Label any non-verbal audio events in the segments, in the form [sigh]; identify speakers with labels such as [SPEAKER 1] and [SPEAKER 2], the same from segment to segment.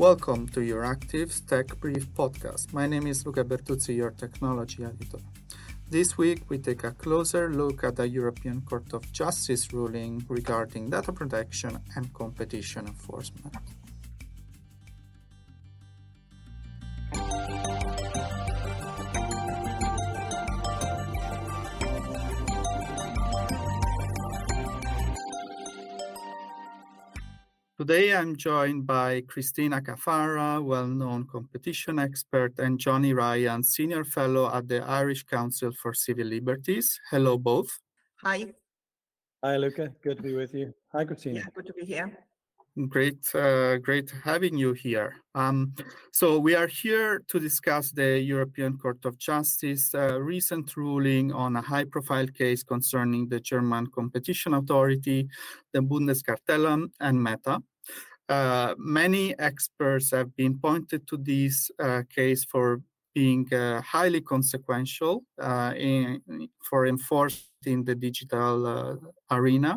[SPEAKER 1] Welcome to Euractiv's Tech Brief podcast. My name is Luca Bertuzzi, your technology editor. This week, we take a closer look at the European Court of Justice ruling regarding data protection and competition enforcement. Today I'm joined by Cristina Caffarra, well-known competition expert, and Johnny Ryan, Senior Fellow at the Irish Council for Civil Liberties. Hello, both.
[SPEAKER 2] Hi.
[SPEAKER 3] Hi, Luca. Good to be with you. Hi, Cristina.
[SPEAKER 2] Yeah, good to be here.
[SPEAKER 1] Great, uh, great having you here. Um, so we are here to discuss the European Court of Justice uh, recent ruling on a high-profile case concerning the German Competition Authority, the Bundeskartellamt, and Meta. Uh, many experts have been pointed to this uh, case for being uh, highly consequential uh, in, for enforcing the digital uh, arena.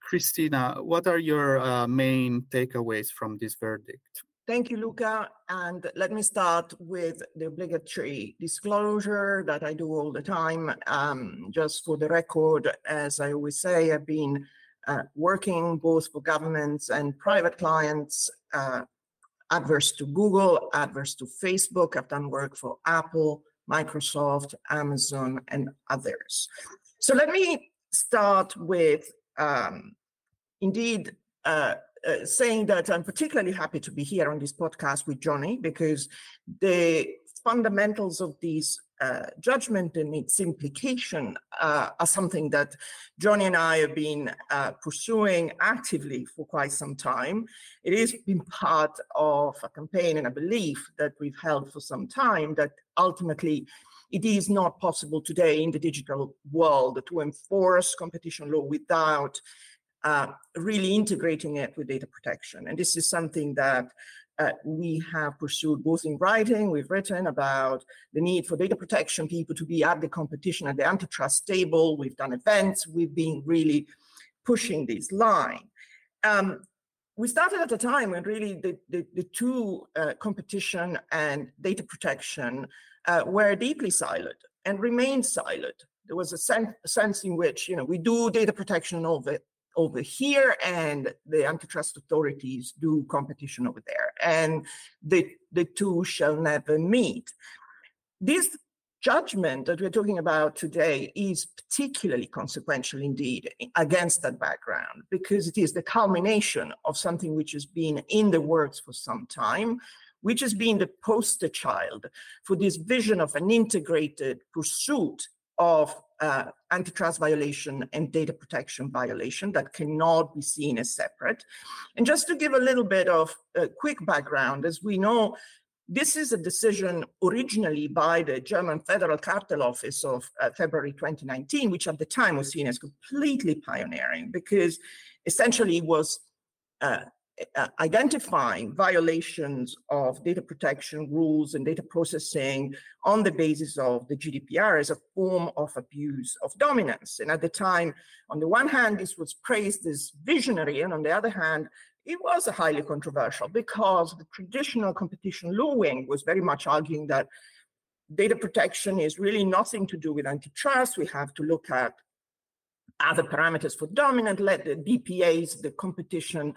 [SPEAKER 1] Cristina, what are your main takeaways from this verdict?
[SPEAKER 2] Thank you, Luca. And let me start with the obligatory disclosure that I do all the time. Um, just for the record, as I always say, I've been uh, working both for governments and private clients, uh, adverse to Google, adverse to Facebook. I've done work for Apple, Microsoft, Amazon, and others. So let me start with um, indeed uh, uh, saying that I'm particularly happy to be here on this podcast with Johnny because the fundamentals of these uh, judgment and its implication uh, are something that Johnny and I have been uh, pursuing actively for quite some time. It has been part of a campaign and a belief that we've held for some time that ultimately it is not possible today in the digital world to enforce competition law without uh, really integrating it with data protection. And this is something that uh, we have pursued both in writing, we've written about the need for data protection people to be at the competition at the antitrust table. We've done events, we've been really pushing this line. Um, we started at a time when really the, the, the two uh, competition and data protection uh, were deeply siloed and remained siloed. There was a, sen- sense in which, you know, we do data protection over over here and the antitrust authorities do competition over there. And the the two shall never meet. This judgment that we're talking about today is particularly consequential indeed against that background because it is the culmination of something which has been in the works for some time which has been the poster child for this vision of an integrated pursuit of uh, antitrust violation and data protection violation that cannot be seen as separate. And just to give a little bit of a quick background, as we know, this is a decision originally by the German Federal Cartel Office of uh, February 2019, which at the time was seen as completely pioneering because essentially was uh, identifying violations of data protection rules and data processing on the basis of the GDPR as a form of abuse of dominance. And at the time, on the one hand, this was praised as visionary, and on the other hand, it was highly controversial because the traditional competition law wing was very much arguing that data protection is really nothing to do with antitrust. We have to look at other parameters for dominant, let the DPAs, the competition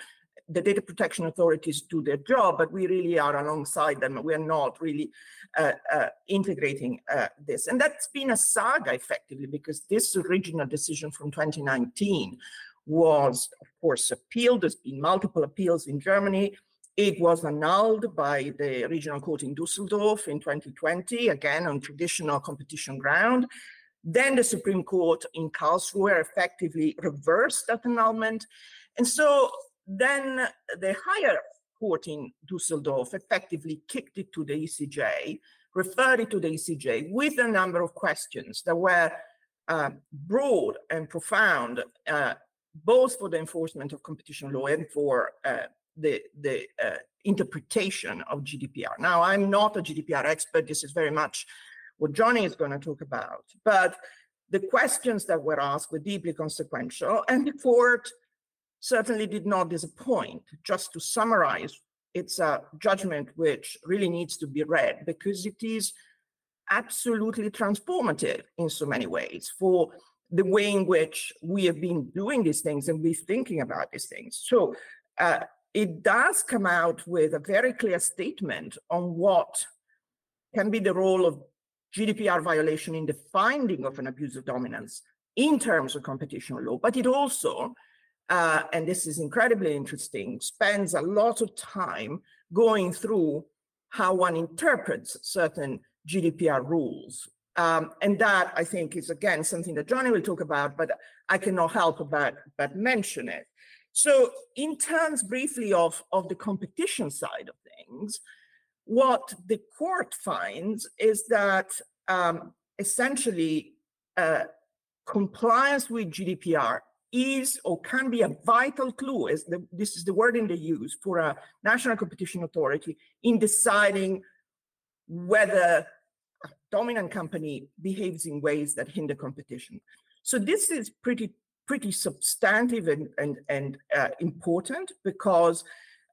[SPEAKER 2] the data protection authorities do their job, but we really are alongside them. We are not really uh, uh, integrating uh, this. And that's been a saga effectively because this original decision from 2019 was, of course, appealed. There's been multiple appeals in Germany. It was annulled by the regional court in Dusseldorf in 2020, again on traditional competition ground. Then the Supreme Court in Karlsruhe effectively reversed that annulment. And so then the higher court in Dusseldorf effectively kicked it to the ECJ, referred it to the ECJ with a number of questions that were uh, broad and profound, uh, both for the enforcement of competition law and for uh, the, the uh, interpretation of GDPR. Now, I'm not a GDPR expert. This is very much what Johnny is going to talk about. But the questions that were asked were deeply consequential, and the court certainly did not disappoint. Just to summarize it's a judgment which really needs to be read because it is absolutely transformative in so many ways for the way in which we have been doing these things and be thinking about these things. So uh, it does come out with a very clear statement on what can be the role of GDPR violation in the finding of an abuse of dominance in terms of competition law, but it also, uh, and this is incredibly interesting, spends a lot of time going through how one interprets certain GDPR rules. Um, and that I think is again something that Johnny will talk about, but I cannot help but, but mention it. So in terms briefly of, of the competition side of things, what the court finds is that um, essentially uh, compliance with GDPR is or can be a vital clue, as the, this is the wording they use for a national competition authority in deciding whether a dominant company behaves in ways that hinder competition. So this is pretty pretty substantive and and, and uh, important because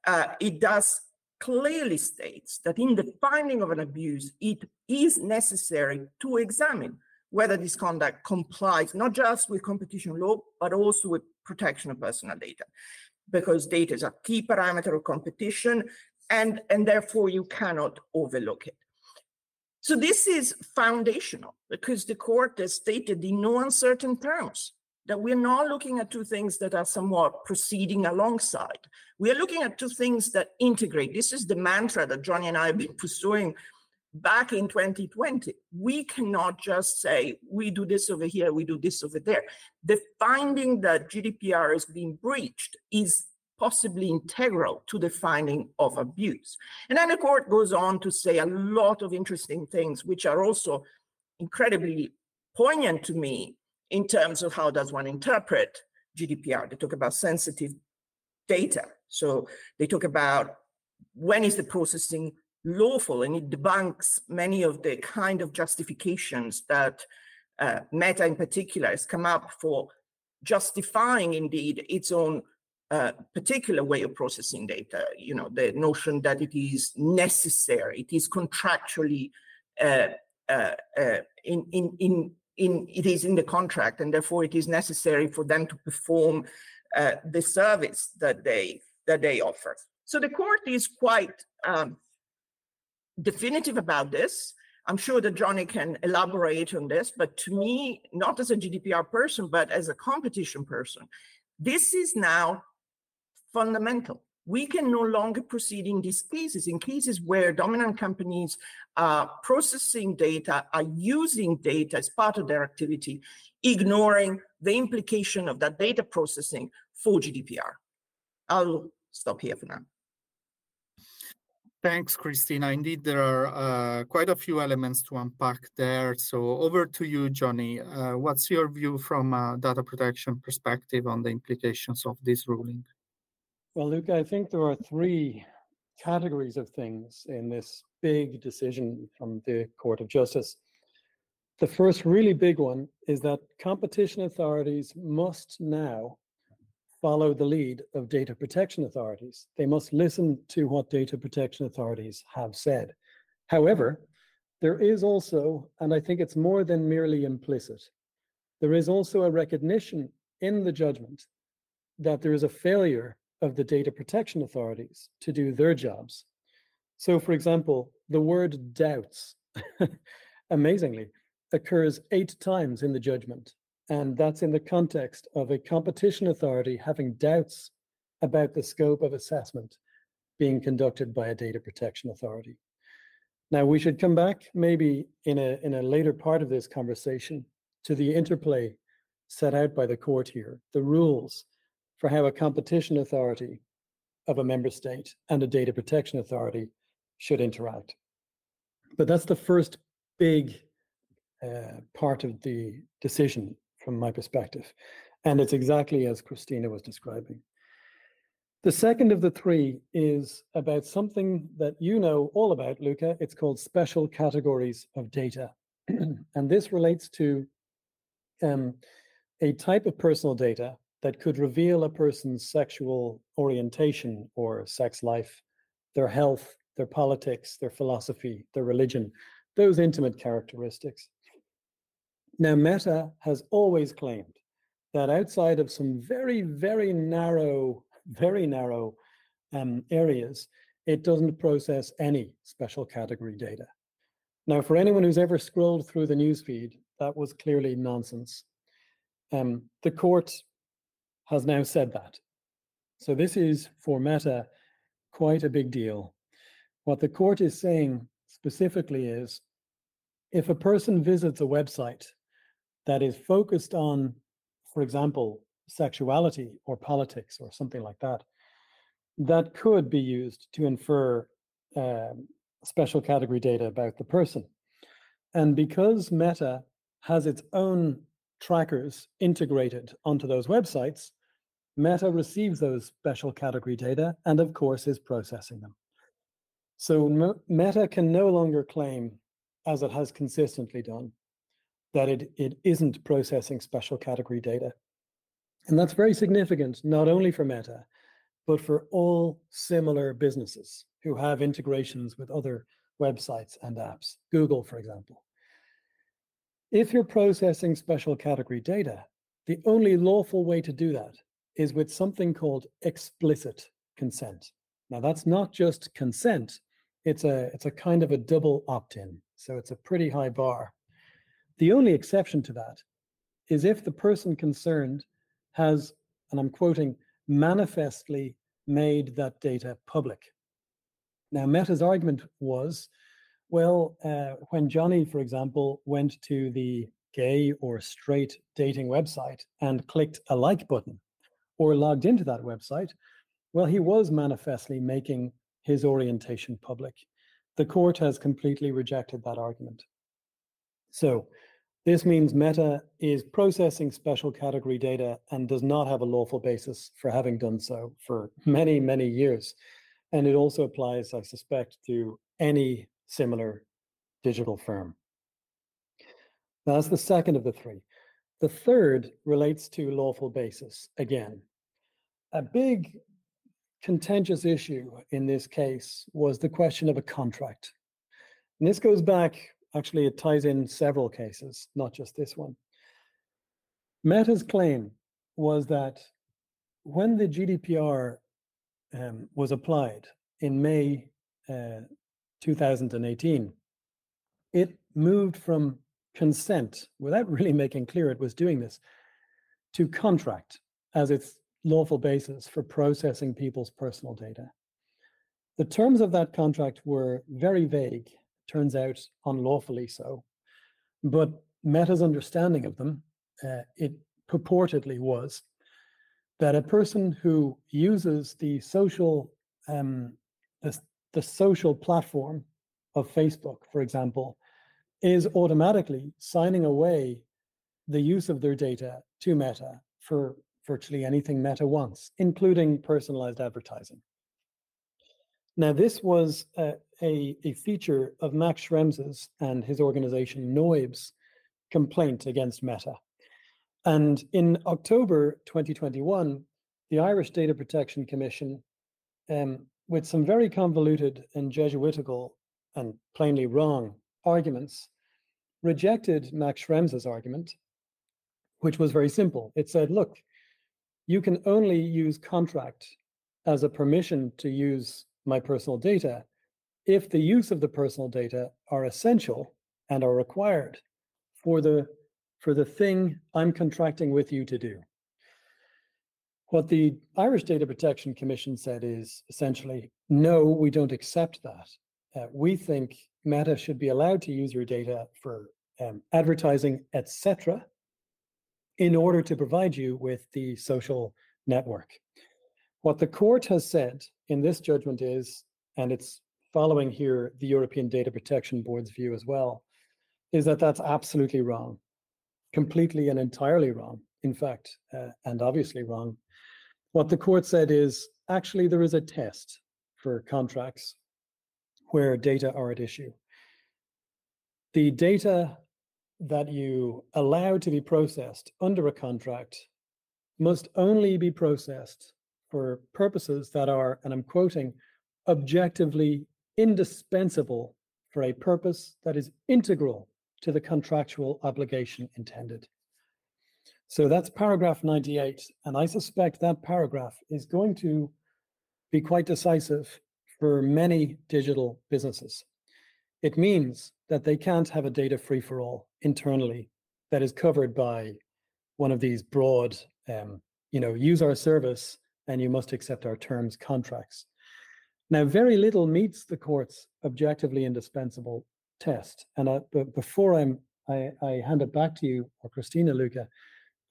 [SPEAKER 2] uh, it does clearly states that in the finding of an abuse, it is necessary to examine whether this conduct complies not just with competition law, but also with protection of personal data, because data is a key parameter of competition, and, and therefore you cannot overlook it. So this is foundational because the court has stated in no uncertain terms that we're not looking at two things that are somewhat proceeding alongside. We are looking at two things that integrate. This is the mantra that Johnny and I have been pursuing back in 2020. We cannot just say, we do this over here, we do this over there. The finding that GDPR is being breached is possibly integral to the finding of abuse. And then the court goes on to say a lot of interesting things, which are also incredibly poignant to me in terms of how does one interpret GDPR. They talk about sensitive data. So they talk about when is the processing lawful, and it debunks many of the kind of justifications that uh, Meta in particular has come up for justifying indeed its own uh, particular way of processing data. You know, the notion that it is necessary, it is contractually uh, uh, uh in, in, in in it is in the contract, and therefore it is necessary for them to perform uh, the service that they that they offer. So the court is quite um, definitive about this. I'm sure that Johnny can elaborate on this, but to me, not as a GDPR person, but as a competition person, this is now fundamental we can no longer proceed in these cases, in cases where dominant companies are processing data, are using data as part of their activity, ignoring the implication of that data processing for GDPR. I'll stop here for now.
[SPEAKER 1] Thanks, Cristina. Indeed, there are uh, quite a few elements to unpack there. So over to you, Johnny. Uh, what's your view from a data protection perspective on the implications of this ruling?
[SPEAKER 3] Well, Luke, I think there are three categories of things in this big decision from the Court of Justice. The first really big one is that competition authorities must now follow the lead of data protection authorities. They must listen to what data protection authorities have said. However, there is also, and I think it's more than merely implicit, there is also a recognition in the judgment that there is a failure of the data protection authorities to do their jobs. So, for example, the word doubts, [laughs] amazingly, occurs eight times in the judgment. And that's in the context of a competition authority having doubts about the scope of assessment being conducted by a data protection authority. Now, we should come back maybe in a, in a later part of this conversation to the interplay set out by the court here, the rules for how a competition authority of a member state and a data protection authority should interact. But that's the first big uh, part of the decision from my perspective. And it's exactly as Cristina was describing. The second of the three is about something that you know all about, Luca. It's called special categories of data. [clears throat] and this relates to um, a type of personal data that could reveal a person's sexual orientation or sex life their health, their politics, their philosophy, their religion, those intimate characteristics. Now, Meta has always claimed that outside of some very, very narrow, [laughs] very narrow um, areas, it doesn't process any special category data. Now, for anyone who's ever scrolled through the newsfeed, that was clearly nonsense. Um, the court has now said that. So this is for Meta quite a big deal. What the court is saying specifically is if a person visits a website that is focused on, for example, sexuality or politics or something like that, that could be used to infer um, special category data about the person. And because Meta has its own trackers integrated onto those websites, Meta receives those special category data and, of course, is processing them. So Meta can no longer claim, as it has consistently done, that it, it isn't processing special category data. And that's very significant, not only for Meta, but for all similar businesses who have integrations with other websites and apps, Google, for example. If you're processing special category data, the only lawful way to do that is with something called explicit consent. Now, that's not just consent, it's a, it's a kind of a double opt in. So it's a pretty high bar. The only exception to that is if the person concerned has, and I'm quoting, manifestly made that data public. Now, Meta's argument was well, uh, when Johnny, for example, went to the gay or straight dating website and clicked a like button or logged into that website, well, he was manifestly making his orientation public. The court has completely rejected that argument. So, this means Meta is processing special category data and does not have a lawful basis for having done so for many, many years. And it also applies, I suspect, to any similar digital firm. That's the second of the three. The third relates to lawful basis again. A big contentious issue in this case was the question of a contract. And this goes back, actually, it ties in several cases, not just this one. Meta's claim was that when the GDPR um, was applied in May uh, 2018, it moved from consent, without really making clear it was doing this, to contract as its lawful basis for processing people's personal data. The terms of that contract were very vague, turns out unlawfully so, but Meta's understanding of them, uh, it purportedly was that a person who uses the social um, the, the social platform of Facebook, for example, is automatically signing away the use of their data to Meta for virtually anything Meta wants, including personalized advertising. Now, this was a, a, a feature of Max Schrems's and his organization noyb's complaint against Meta. And in October 2021, the Irish Data Protection Commission um, with some very convoluted and Jesuitical and plainly wrong arguments, rejected Max Schrems's argument, which was very simple. It said, look, you can only use contract as a permission to use my personal data if the use of the personal data are essential and are required for the for the thing I'm contracting with you to do. What the Irish Data Protection Commission said is essentially, no, we don't accept that. Uh, we think Meta should be allowed to use your data for um, advertising, etc., in order to provide you with the social network. What the court has said in this judgment is, and it's following here the European Data Protection Board's view as well, is that that's absolutely wrong, completely and entirely wrong, in fact, uh, and obviously wrong. What the court said is actually there is a test for contracts where data are at issue. The data that you allow to be processed under a contract must only be processed for purposes that are, and I'm quoting, objectively indispensable for a purpose that is integral to the contractual obligation intended. So that's paragraph 98. And I suspect that paragraph is going to be quite decisive for many digital businesses. It means that they can't have a data free for all internally that is covered by one of these broad, um, you know, use our service and you must accept our terms contracts. Now, very little meets the court's objectively indispensable test. And I, but before I'm, I, I hand it back to you or Cristina Luca,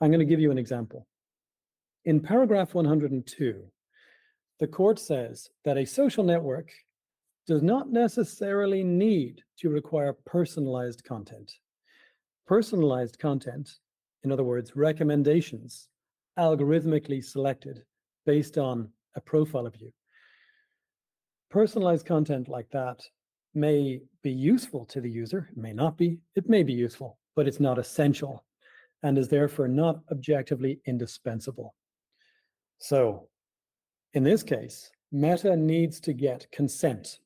[SPEAKER 3] I'm going to give you an example. In paragraph 102, the court says that a social network does not necessarily need to require personalized content. Personalized content, in other words, recommendations, algorithmically selected based on a profile of you. Personalized content like that may be useful to the user, it may not be, it may be useful, but it's not essential and is therefore not objectively indispensable. So, in this case, Meta needs to get consent.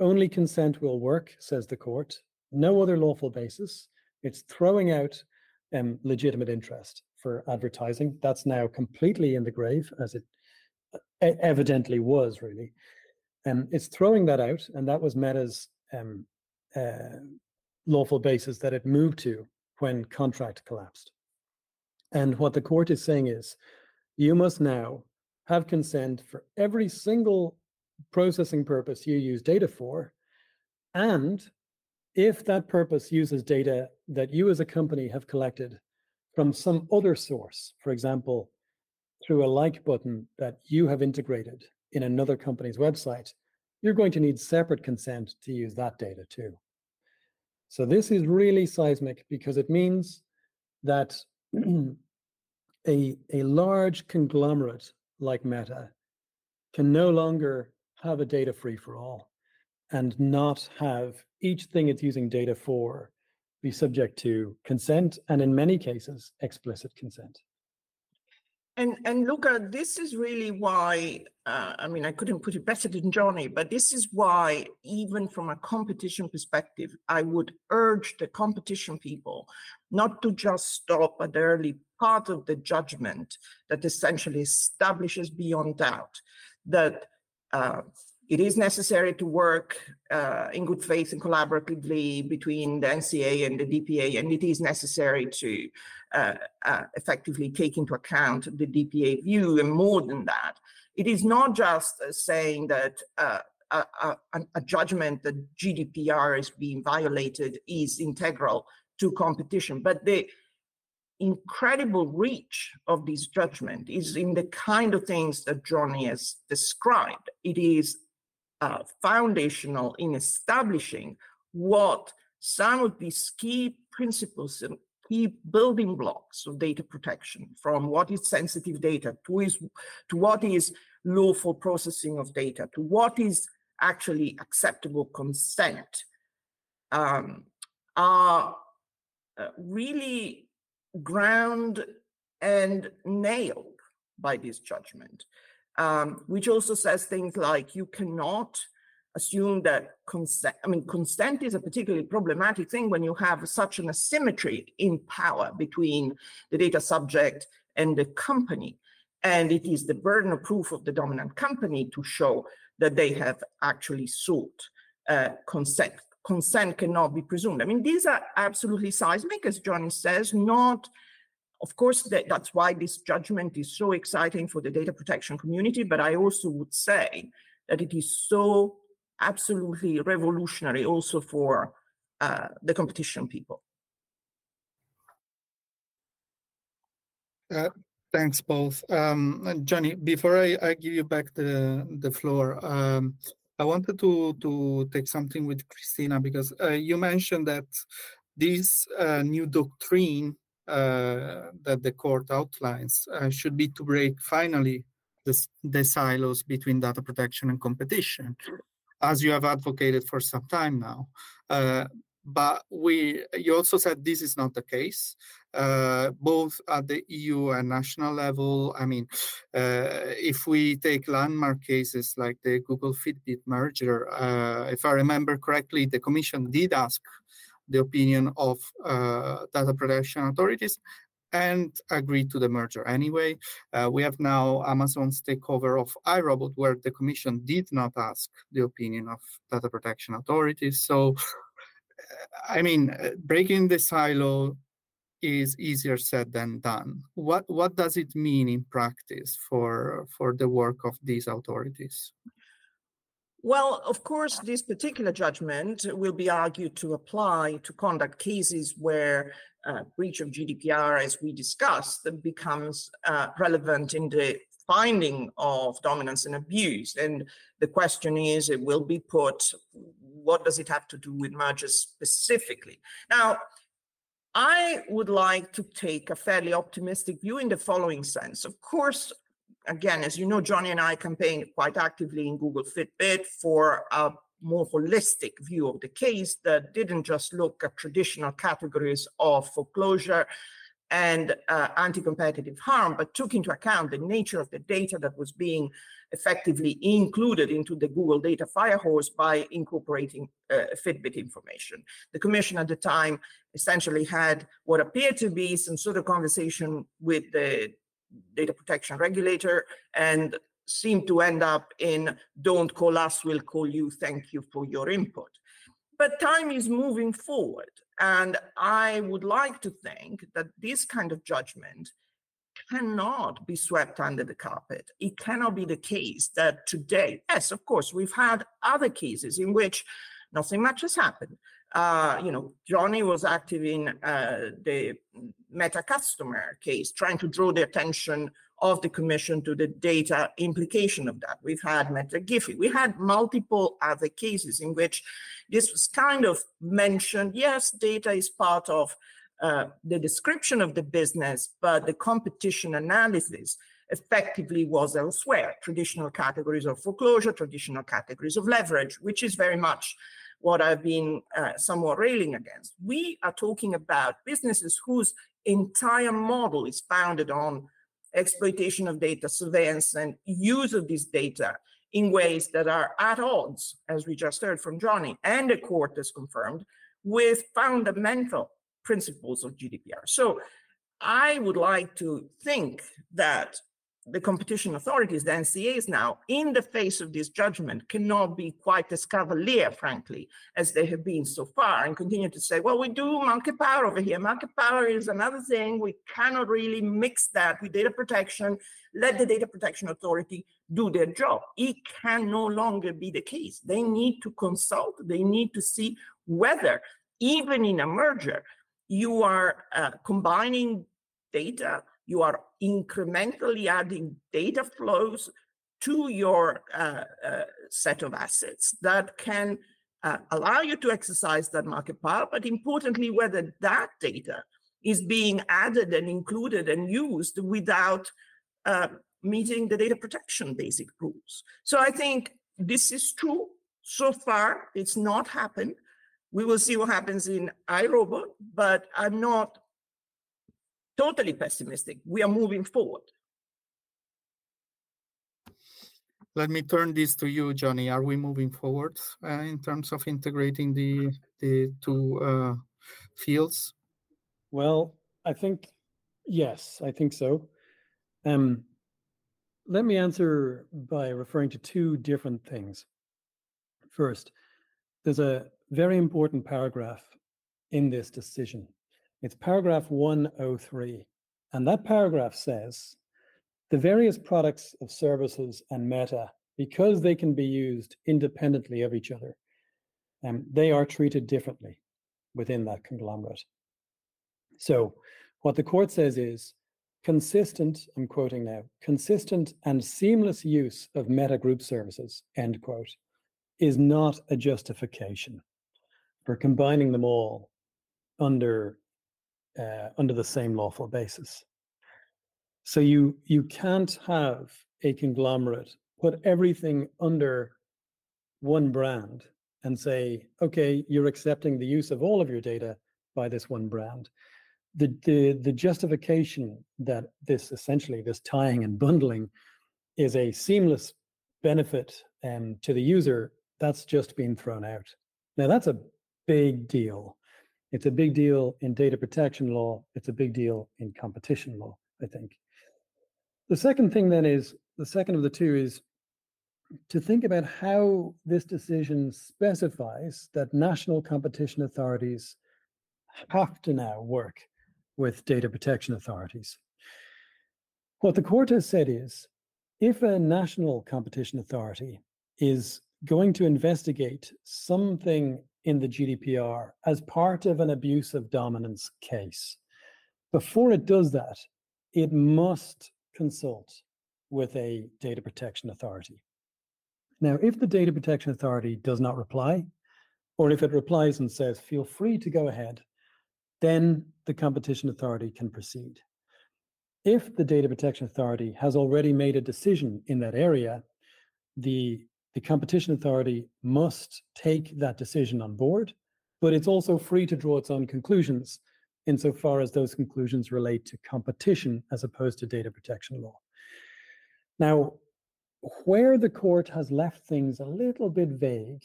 [SPEAKER 3] Only consent will work, says the court. No other lawful basis. It's throwing out um, legitimate interest for advertising. That's now completely in the grave, as it evidently was, really. Um, it's throwing that out, and that was Meta's um, uh, lawful basis that it moved to when contract collapsed. And what the court is saying is you must now have consent for every single processing purpose you use data for. And if that purpose uses data that you as a company have collected from some other source, for example, through a like button that you have integrated in another company's website, you're going to need separate consent to use that data too. So this is really seismic because it means that [clears throat] a, a large conglomerate like Meta can no longer have a data free for all and not have each thing it's using data for be subject to consent and in many cases explicit consent.
[SPEAKER 2] And and Luca, this is really why uh, I mean I couldn't put it better than Johnny, but this is why even from a competition perspective, I would urge the competition people not to just stop at the early part of the judgment that essentially establishes beyond doubt that uh, it is necessary to work uh, in good faith and collaboratively between the NCA and the DPA, and it is necessary to uh, uh, effectively take into account the DPA view, and more than that, it is not just uh, saying that uh, a, a, a, judgment that GDPR is being violated is integral to competition, but the incredible reach of this judgment is in the kind of things that Johnny has described. It is uh, foundational in establishing what some of these key principles and key building blocks of data protection from what is sensitive data to is to what is lawful processing of data to what is actually acceptable consent um, are uh, really ground and nailed by this judgment, um, which also says things like you cannot assume that consent, I mean, consent is a particularly problematic thing when you have such an asymmetry in power between the data subject and the company. And it is the burden of proof of the dominant company to show that they have actually sought uh, consent consent cannot be presumed. I mean, these are absolutely seismic, as Johnny says, not, of course, that, that's why this judgment is so exciting for the data protection community, but I also would say that it is so absolutely revolutionary also for uh, the competition people.
[SPEAKER 1] Uh, thanks both. Um, Johnny, before I, I, give you back the, the floor, um, I wanted to to take something with Cristina because uh, you mentioned that this uh, new doctrine that the court outlines uh, should be to break finally the, the silos between data protection and competition, as you have advocated for some time now. Uh, but we, you also said this is not the case, uh, both at the EU and national level. I mean, uh, if we take landmark cases like the Google Fitbit merger, uh, if I remember correctly, the Commission did ask the opinion of uh, data protection authorities and agreed to the merger anyway. Uh, we have now Amazon's takeover of iRobot, where the Commission did not ask the opinion of data protection authorities. So, uh, I mean, uh, breaking the silo is easier said than done. What what does it mean in practice for for the work of these authorities?
[SPEAKER 2] Well, of course, this particular judgment will be argued to apply to conduct cases where uh, breach of GDPR, as we discussed, becomes uh, relevant in the finding of dominance and abuse. And the question is, it will be put, what does it have to do with mergers specifically? Now, I would like to take a fairly optimistic view in the following sense. Of course, again, as you know, Johnny and I campaigned quite actively in Google Fitbit for a more holistic view of the case that didn't just look at traditional categories of foreclosure and uh, anti-competitive harm, but took into account the nature of the data that was being effectively included into the Google data firehose by incorporating uh, Fitbit information. The commission at the time essentially had what appeared to be some sort of conversation with the data protection regulator and seem to end up in don't call us, we'll call you, thank you for your input. But time is moving forward. And I would like to think that this kind of judgment cannot be swept under the carpet. It cannot be the case that today, yes, of course, we've had other cases in which nothing much has happened. Uh, you know, Johnny was active in uh, the Meta Kustomer case, trying to draw the attention of the commission to the data implication of that. We've had Meta Giphy. We had multiple other cases in which this was kind of mentioned. Yes, data is part of uh, the description of the business, but the competition analysis effectively was elsewhere. Traditional categories of foreclosure, traditional categories of leverage, which is very much what I've been uh, somewhat railing against. We are talking about businesses whose entire model is founded on exploitation of data, surveillance, and use of this data in ways that are at odds, as we just heard from Johnny, and the court has confirmed, with fundamental principles of GDPR. So I would like to think that the competition authorities, the NCAs now, in the face of this judgment, cannot be quite as cavalier, frankly, as they have been so far, and continue to say, well, we do market power over here. Market power is another thing. We cannot really mix that with data protection. Let the data protection authority do their job. It can no longer be the case. They need to consult, they need to see whether, even in a merger, you are uh, combining data you are incrementally adding data flows to your uh, uh, set of assets that can uh, allow you to exercise that market power, but importantly, whether that data is being added and included and used without uh, meeting the data protection basic rules. So I think this is true. So far, it's not happened. We will see what happens in iRobot, but I'm not totally pessimistic. We are moving forward.
[SPEAKER 1] Let me turn this to you, Johnny. Are we moving forward uh, in terms of integrating the the two uh, fields?
[SPEAKER 3] Well, I think yes, I think so. Um, let me answer by referring to two different things. First, there's a very important paragraph in this decision it's paragraph 103. And that paragraph says the various products of services and meta, because they can be used independently of each other, um, they are treated differently within that conglomerate. So, what the court says is consistent, I'm quoting now, consistent and seamless use of meta group services, end quote, is not a justification for combining them all under uh, under the same lawful basis. So you you can't have a conglomerate put everything under one brand and say, okay, you're accepting the use of all of your data by this one brand. The, the, the justification that this essentially, this tying and bundling is a seamless benefit um, to the user, that's just been thrown out. Now, that's a big deal. It's a big deal in data protection law. It's a big deal in competition law, I think. The second thing then is the second of the two is to think about how this decision specifies that national competition authorities have to now work with data protection authorities. What the court has said is if a national competition authority is going to investigate something in the GDPR as part of an abuse of dominance case, before it does that, it must consult with a data protection authority. Now, if the data protection authority does not reply, or if it replies and says, feel free to go ahead, then the competition authority can proceed. If the data protection authority has already made a decision in that area, the, the competition authority must take that decision on board, but it's also free to draw its own conclusions insofar as those conclusions relate to competition as opposed to data protection law. Now, where the court has left things a little bit vague,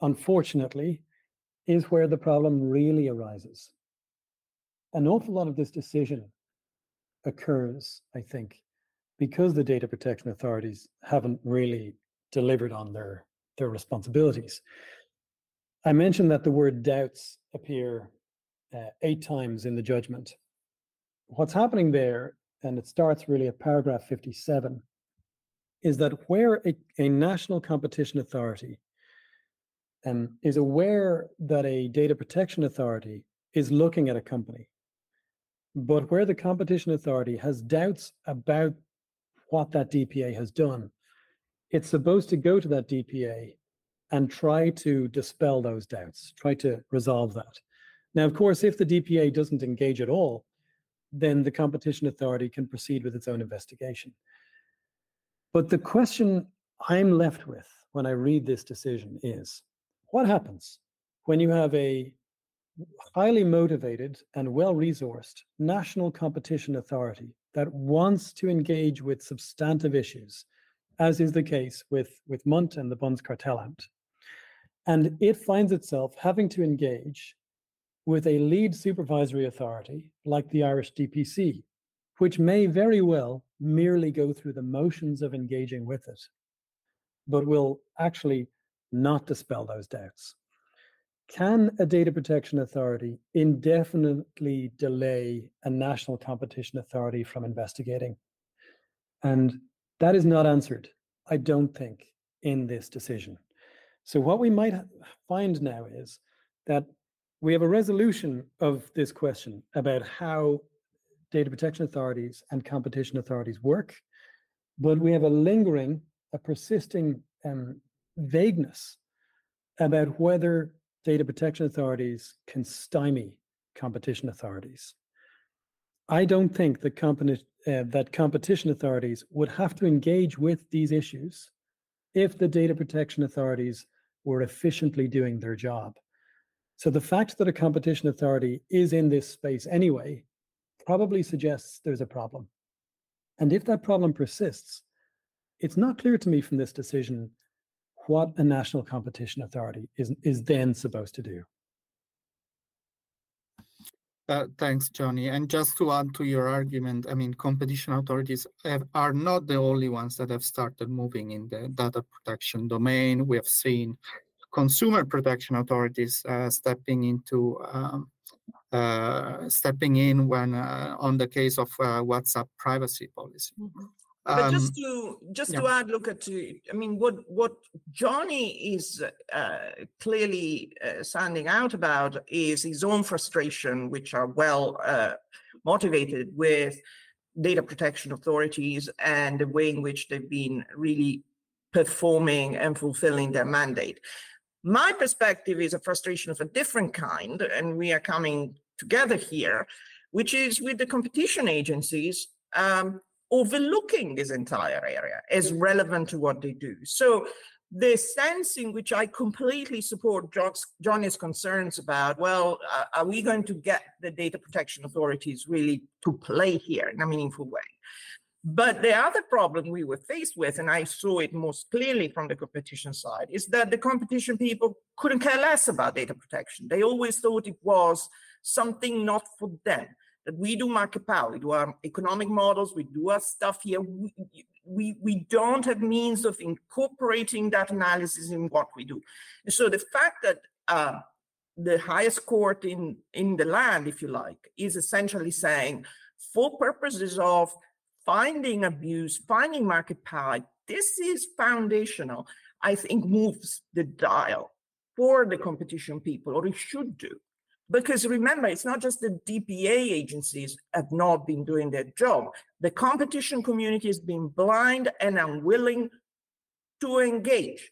[SPEAKER 3] unfortunately, is where the problem really arises. An awful lot of this decision occurs, I think, because the data protection authorities haven't really delivered on their, their responsibilities. I mentioned that the word doubts appear uh, eight times in the judgment. What's happening there, and it starts really at paragraph 57, is that where a, a national competition authority um, is aware that a data protection authority is looking at a company, but where the competition authority has doubts about what that DPA has done, it's supposed to go to that DPA and try to dispel those doubts, try to resolve that. Now, of course, if the DPA doesn't engage at all, then the competition authority can proceed with its own investigation. But the question I'm left with when I read this decision is what happens when you have a highly motivated and well resourced national competition authority that wants to engage with substantive issues, as is the case with, with Mundt and the Bundeskartellamt. And it finds itself having to engage with a lead supervisory authority like the Irish DPC, which may very well merely go through the motions of engaging with it, but will actually not dispel those doubts. Can a data protection authority indefinitely delay a national competition authority from investigating? And that is not answered, I don't think, in this decision. So, what we might find now is that we have a resolution of this question about how data protection authorities and competition authorities work, but we have a lingering, a persisting um, vagueness about whether data protection authorities can stymie competition authorities. I don't think that, competi- uh, that competition authorities would have to engage with these issues if the data protection authorities were efficiently doing their job. So the fact that a competition authority is in this space anyway probably suggests there's a problem. And if that problem persists, it's not clear to me from this decision what a national competition authority is, is then supposed to do.
[SPEAKER 1] Uh, thanks, Johnny. And just to add to your argument, I mean, competition authorities have, are not the only ones that have started moving in the data protection domain. We have seen consumer protection authorities uh, stepping into um, uh, stepping in when uh, on the case of uh, WhatsApp privacy policy. Mm-hmm.
[SPEAKER 2] But um, just to just yeah. to add, look at I mean, what what Johnny is uh, clearly uh, standing out about is his own frustration, which are well uh, motivated with data protection authorities and the way in which they've been really performing and fulfilling their mandate. My perspective is a frustration of a different kind, and we are coming together here, which is with the competition agencies um, overlooking this entire area as relevant to what they do. So the sense in which I completely support Johnny's concerns about, well, uh, are we going to get the data protection authorities really to play here in a meaningful way? But the other problem we were faced with, and I saw it most clearly from the competition side, is that the competition people couldn't care less about data protection. They always thought it was something not for them. We do market power, we do our economic models, we do our stuff here. We, we, we don't have means of incorporating that analysis in what we do. And so the fact that uh, the highest court in, in the land, if you like, is essentially saying, for purposes of finding abuse, finding market power, this is foundational, I think moves the dial for the competition people, or it should do. Because remember, it's not just the DPA agencies have not been doing their job. The competition community has been blind and unwilling to engage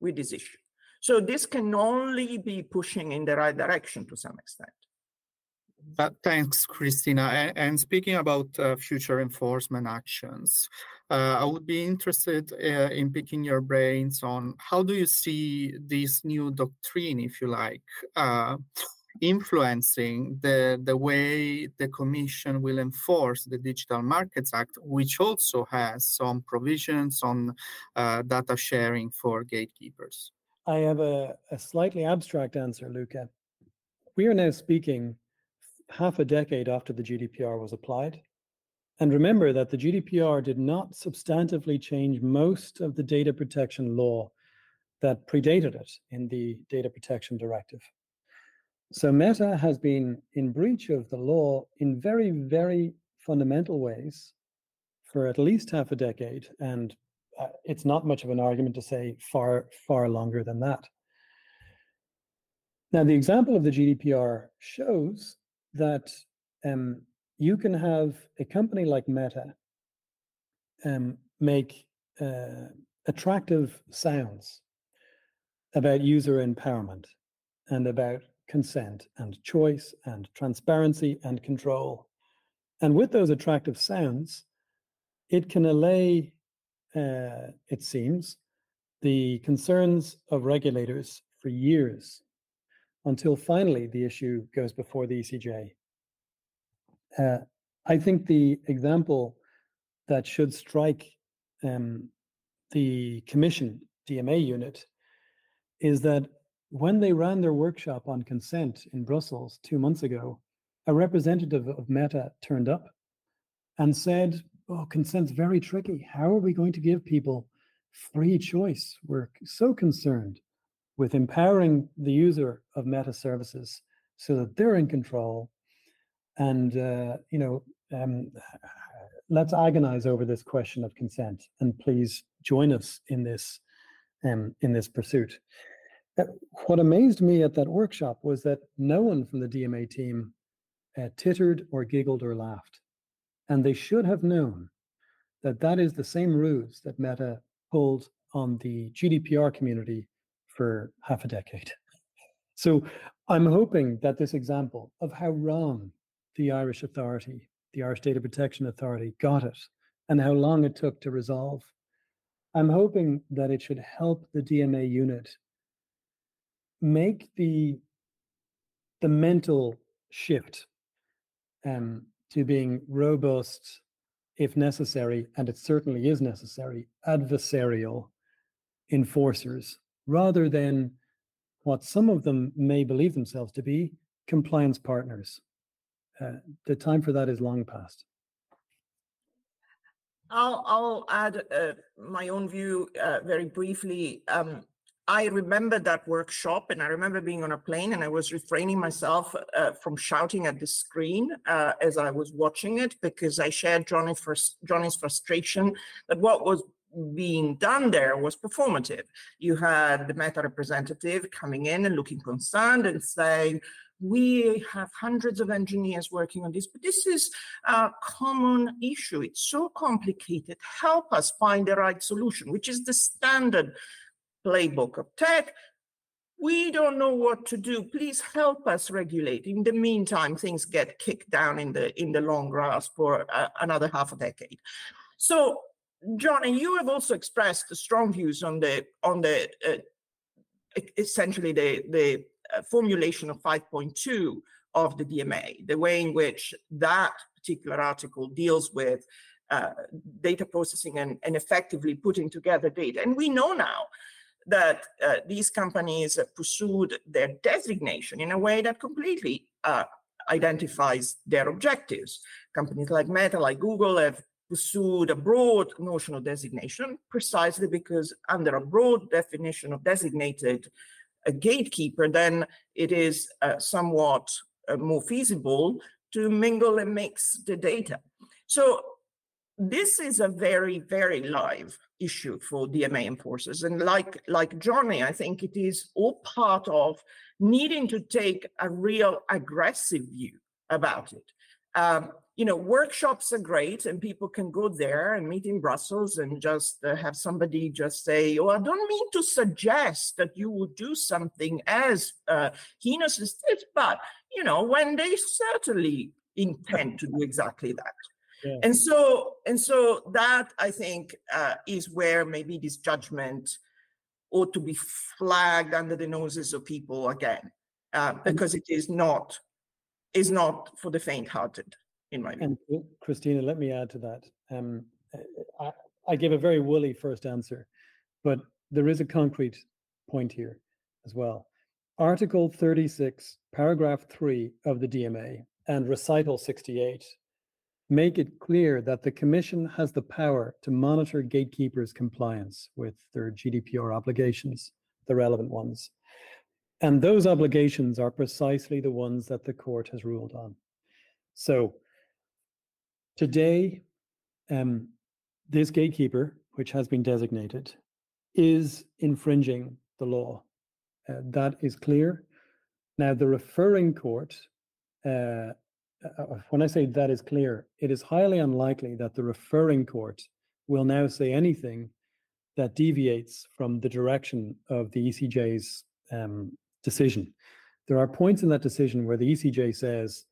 [SPEAKER 2] with this issue. So this can only be pushing in the right direction to some extent.
[SPEAKER 1] Uh, thanks, Cristina. And, and speaking about uh, future enforcement actions, uh, I would be interested uh, in picking your brains on how do you see this new doctrine, if you like, uh, influencing the, the way the Commission will enforce the Digital Markets Act, which also has some provisions on uh, data sharing for gatekeepers?
[SPEAKER 3] I have a, a slightly abstract answer, Luca. We are now speaking half a decade after the GDPR was applied. And remember that the GDPR did not substantively change most of the data protection law that predated it in the Data Protection Directive. So Meta has been in breach of the law in very, very fundamental ways for at least half a decade. And uh, it's not much of an argument to say far, far longer than that. Now, the example of the GDPR shows that um, you can have a company like Meta um, make uh, attractive sounds about user empowerment and about consent and choice and transparency and control. And with those attractive sounds, it can allay, uh, it seems, the concerns of regulators for years until finally the issue goes before the ECJ. Uh, I think the example that should strike um, the Commission DMA unit is that when they ran their workshop on consent in Brussels two months ago, a representative of Meta turned up and said, Oh, consent's very tricky. How are we going to give people free choice? We're so concerned with empowering the user of Meta services so that they're in control. And, uh, you know, um, [sighs] let's agonize over this question of consent and please join us in this um, in this pursuit. What amazed me at that workshop was that no one from the DMA team uh, tittered or giggled or laughed. And they should have known that that is the same ruse that Meta pulled on the GDPR community for half a decade. [laughs] So I'm hoping that this example of how wrong the Irish authority, the Irish Data Protection Authority, got it and how long it took to resolve, I'm hoping that it should help the DMA unit make the the mental shift um, to being robust, if necessary, and it certainly is necessary, adversarial enforcers, rather than what some of them may believe themselves to be compliance partners. Uh, the time for that is long past.
[SPEAKER 2] I'll, I'll add uh, my own view uh, very briefly. Um, I remember that workshop and I remember being on a plane and I was refraining myself uh, from shouting at the screen uh, as I was watching it because I shared Johnny's, frust- Johnny's frustration that what was being done there was performative. You had the Meta representative coming in and looking concerned and saying, we have hundreds of engineers working on this, but this is a common issue. It's so complicated. Help us find the right solution, which is the standard playbook of tech. We don't know what to do. Please help us regulate. In the meantime, things get kicked down in the in the long grass for uh, another half a decade. So Johnny, you have also expressed strong views on the on the uh, essentially the the uh, formulation of 5.2 of the DMA, the way in which that particular article deals with uh, data processing and, and effectively putting together data. And we know now that uh, these companies pursued their designation in a way that completely uh, identifies their objectives. Companies like Meta, like Google, have pursued a broad notion of designation precisely because under a broad definition of designated a gatekeeper, then it is uh, somewhat uh, more feasible to mingle and mix the data. So this is a very, very live issue for DMA enforcers. And like, like Johnny, I think it is all part of needing to take a real aggressive view about it. Um, you know, workshops are great and people can go there and meet in Brussels and just uh, have somebody just say, oh, I don't mean to suggest that you would do something as uh, heinous as this, but, you know, when they certainly intend to do exactly that. Yeah. And so, and so that I think uh, is where maybe this judgment ought to be flagged under the noses of people again, uh, because it is not is not for the faint-hearted in my view.
[SPEAKER 3] And Cristina, let me add to that. Um, I, I gave a very woolly first answer, but there is a concrete point here as well. Article 36, paragraph 3 of the DMA and recital 68 make it clear that the Commission has the power to monitor gatekeepers' compliance with their GDPR obligations, the relevant ones. And those obligations are precisely the ones that the court has ruled on. So today, um, this gatekeeper, which has been designated, is infringing the law. Uh, that is clear. Now, the referring court, uh, uh, when I say that is clear, it is highly unlikely that the referring court will now say anything that deviates from the direction of the ECJ's um, decision. There are points in that decision where the ECJ says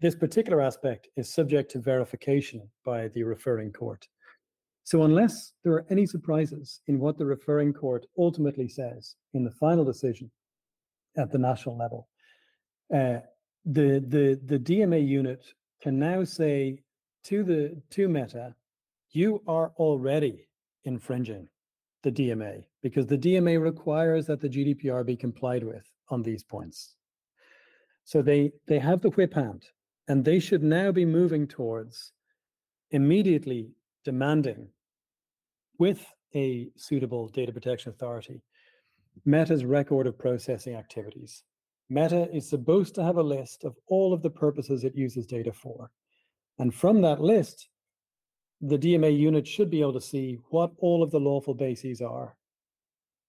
[SPEAKER 3] this particular aspect is subject to verification by the referring court. So, unless there are any surprises in what the referring court ultimately says in the final decision at the national level, uh, the, the, the DMA unit can now say to the to Meta, you are already infringing the DMA because the DMA requires that the GDPR be complied with on these points. So they they have the whip hand, and they should now be moving towards immediately demanding, with a suitable data protection authority, Meta's record of processing activities. Meta is supposed to have a list of all of the purposes it uses data for. And from that list, the DMA unit should be able to see what all of the lawful bases are.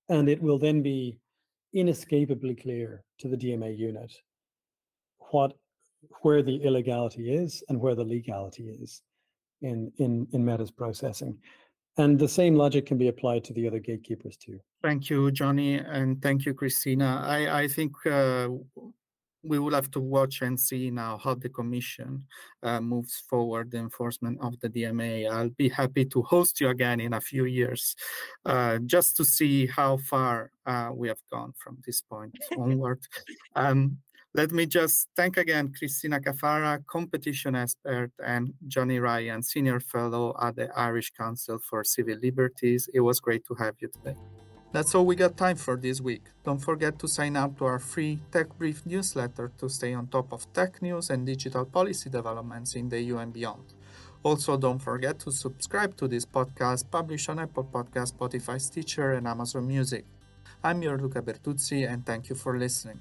[SPEAKER 3] And it will then be inescapably clear to the DMA unit what where the illegality is and where the legality is in in in Meta's processing. And the same logic can be applied to the other gatekeepers too.
[SPEAKER 1] Thank you, Johnny, and thank you, Cristina. I, I think uh, we will have to watch and see now how the Commission uh, moves forward the enforcement of the DMA. I'll be happy to host you again in a few years uh, just to see how far uh, we have gone from this point [laughs] onward. Um, let me just thank again Cristina Caffarra, competition expert, and Johnny Ryan, senior fellow at the Irish Council for Civil Liberties. It was great to have you today. That's all we got time for this week. Don't forget to sign up to our free Tech Brief newsletter to stay on top of tech news and digital policy developments in the EU and beyond. Also, don't forget to subscribe to this podcast published on Apple Podcast, Spotify, Stitcher, and Amazon Music. I'm your Luca Bertuzzi, and thank you for listening.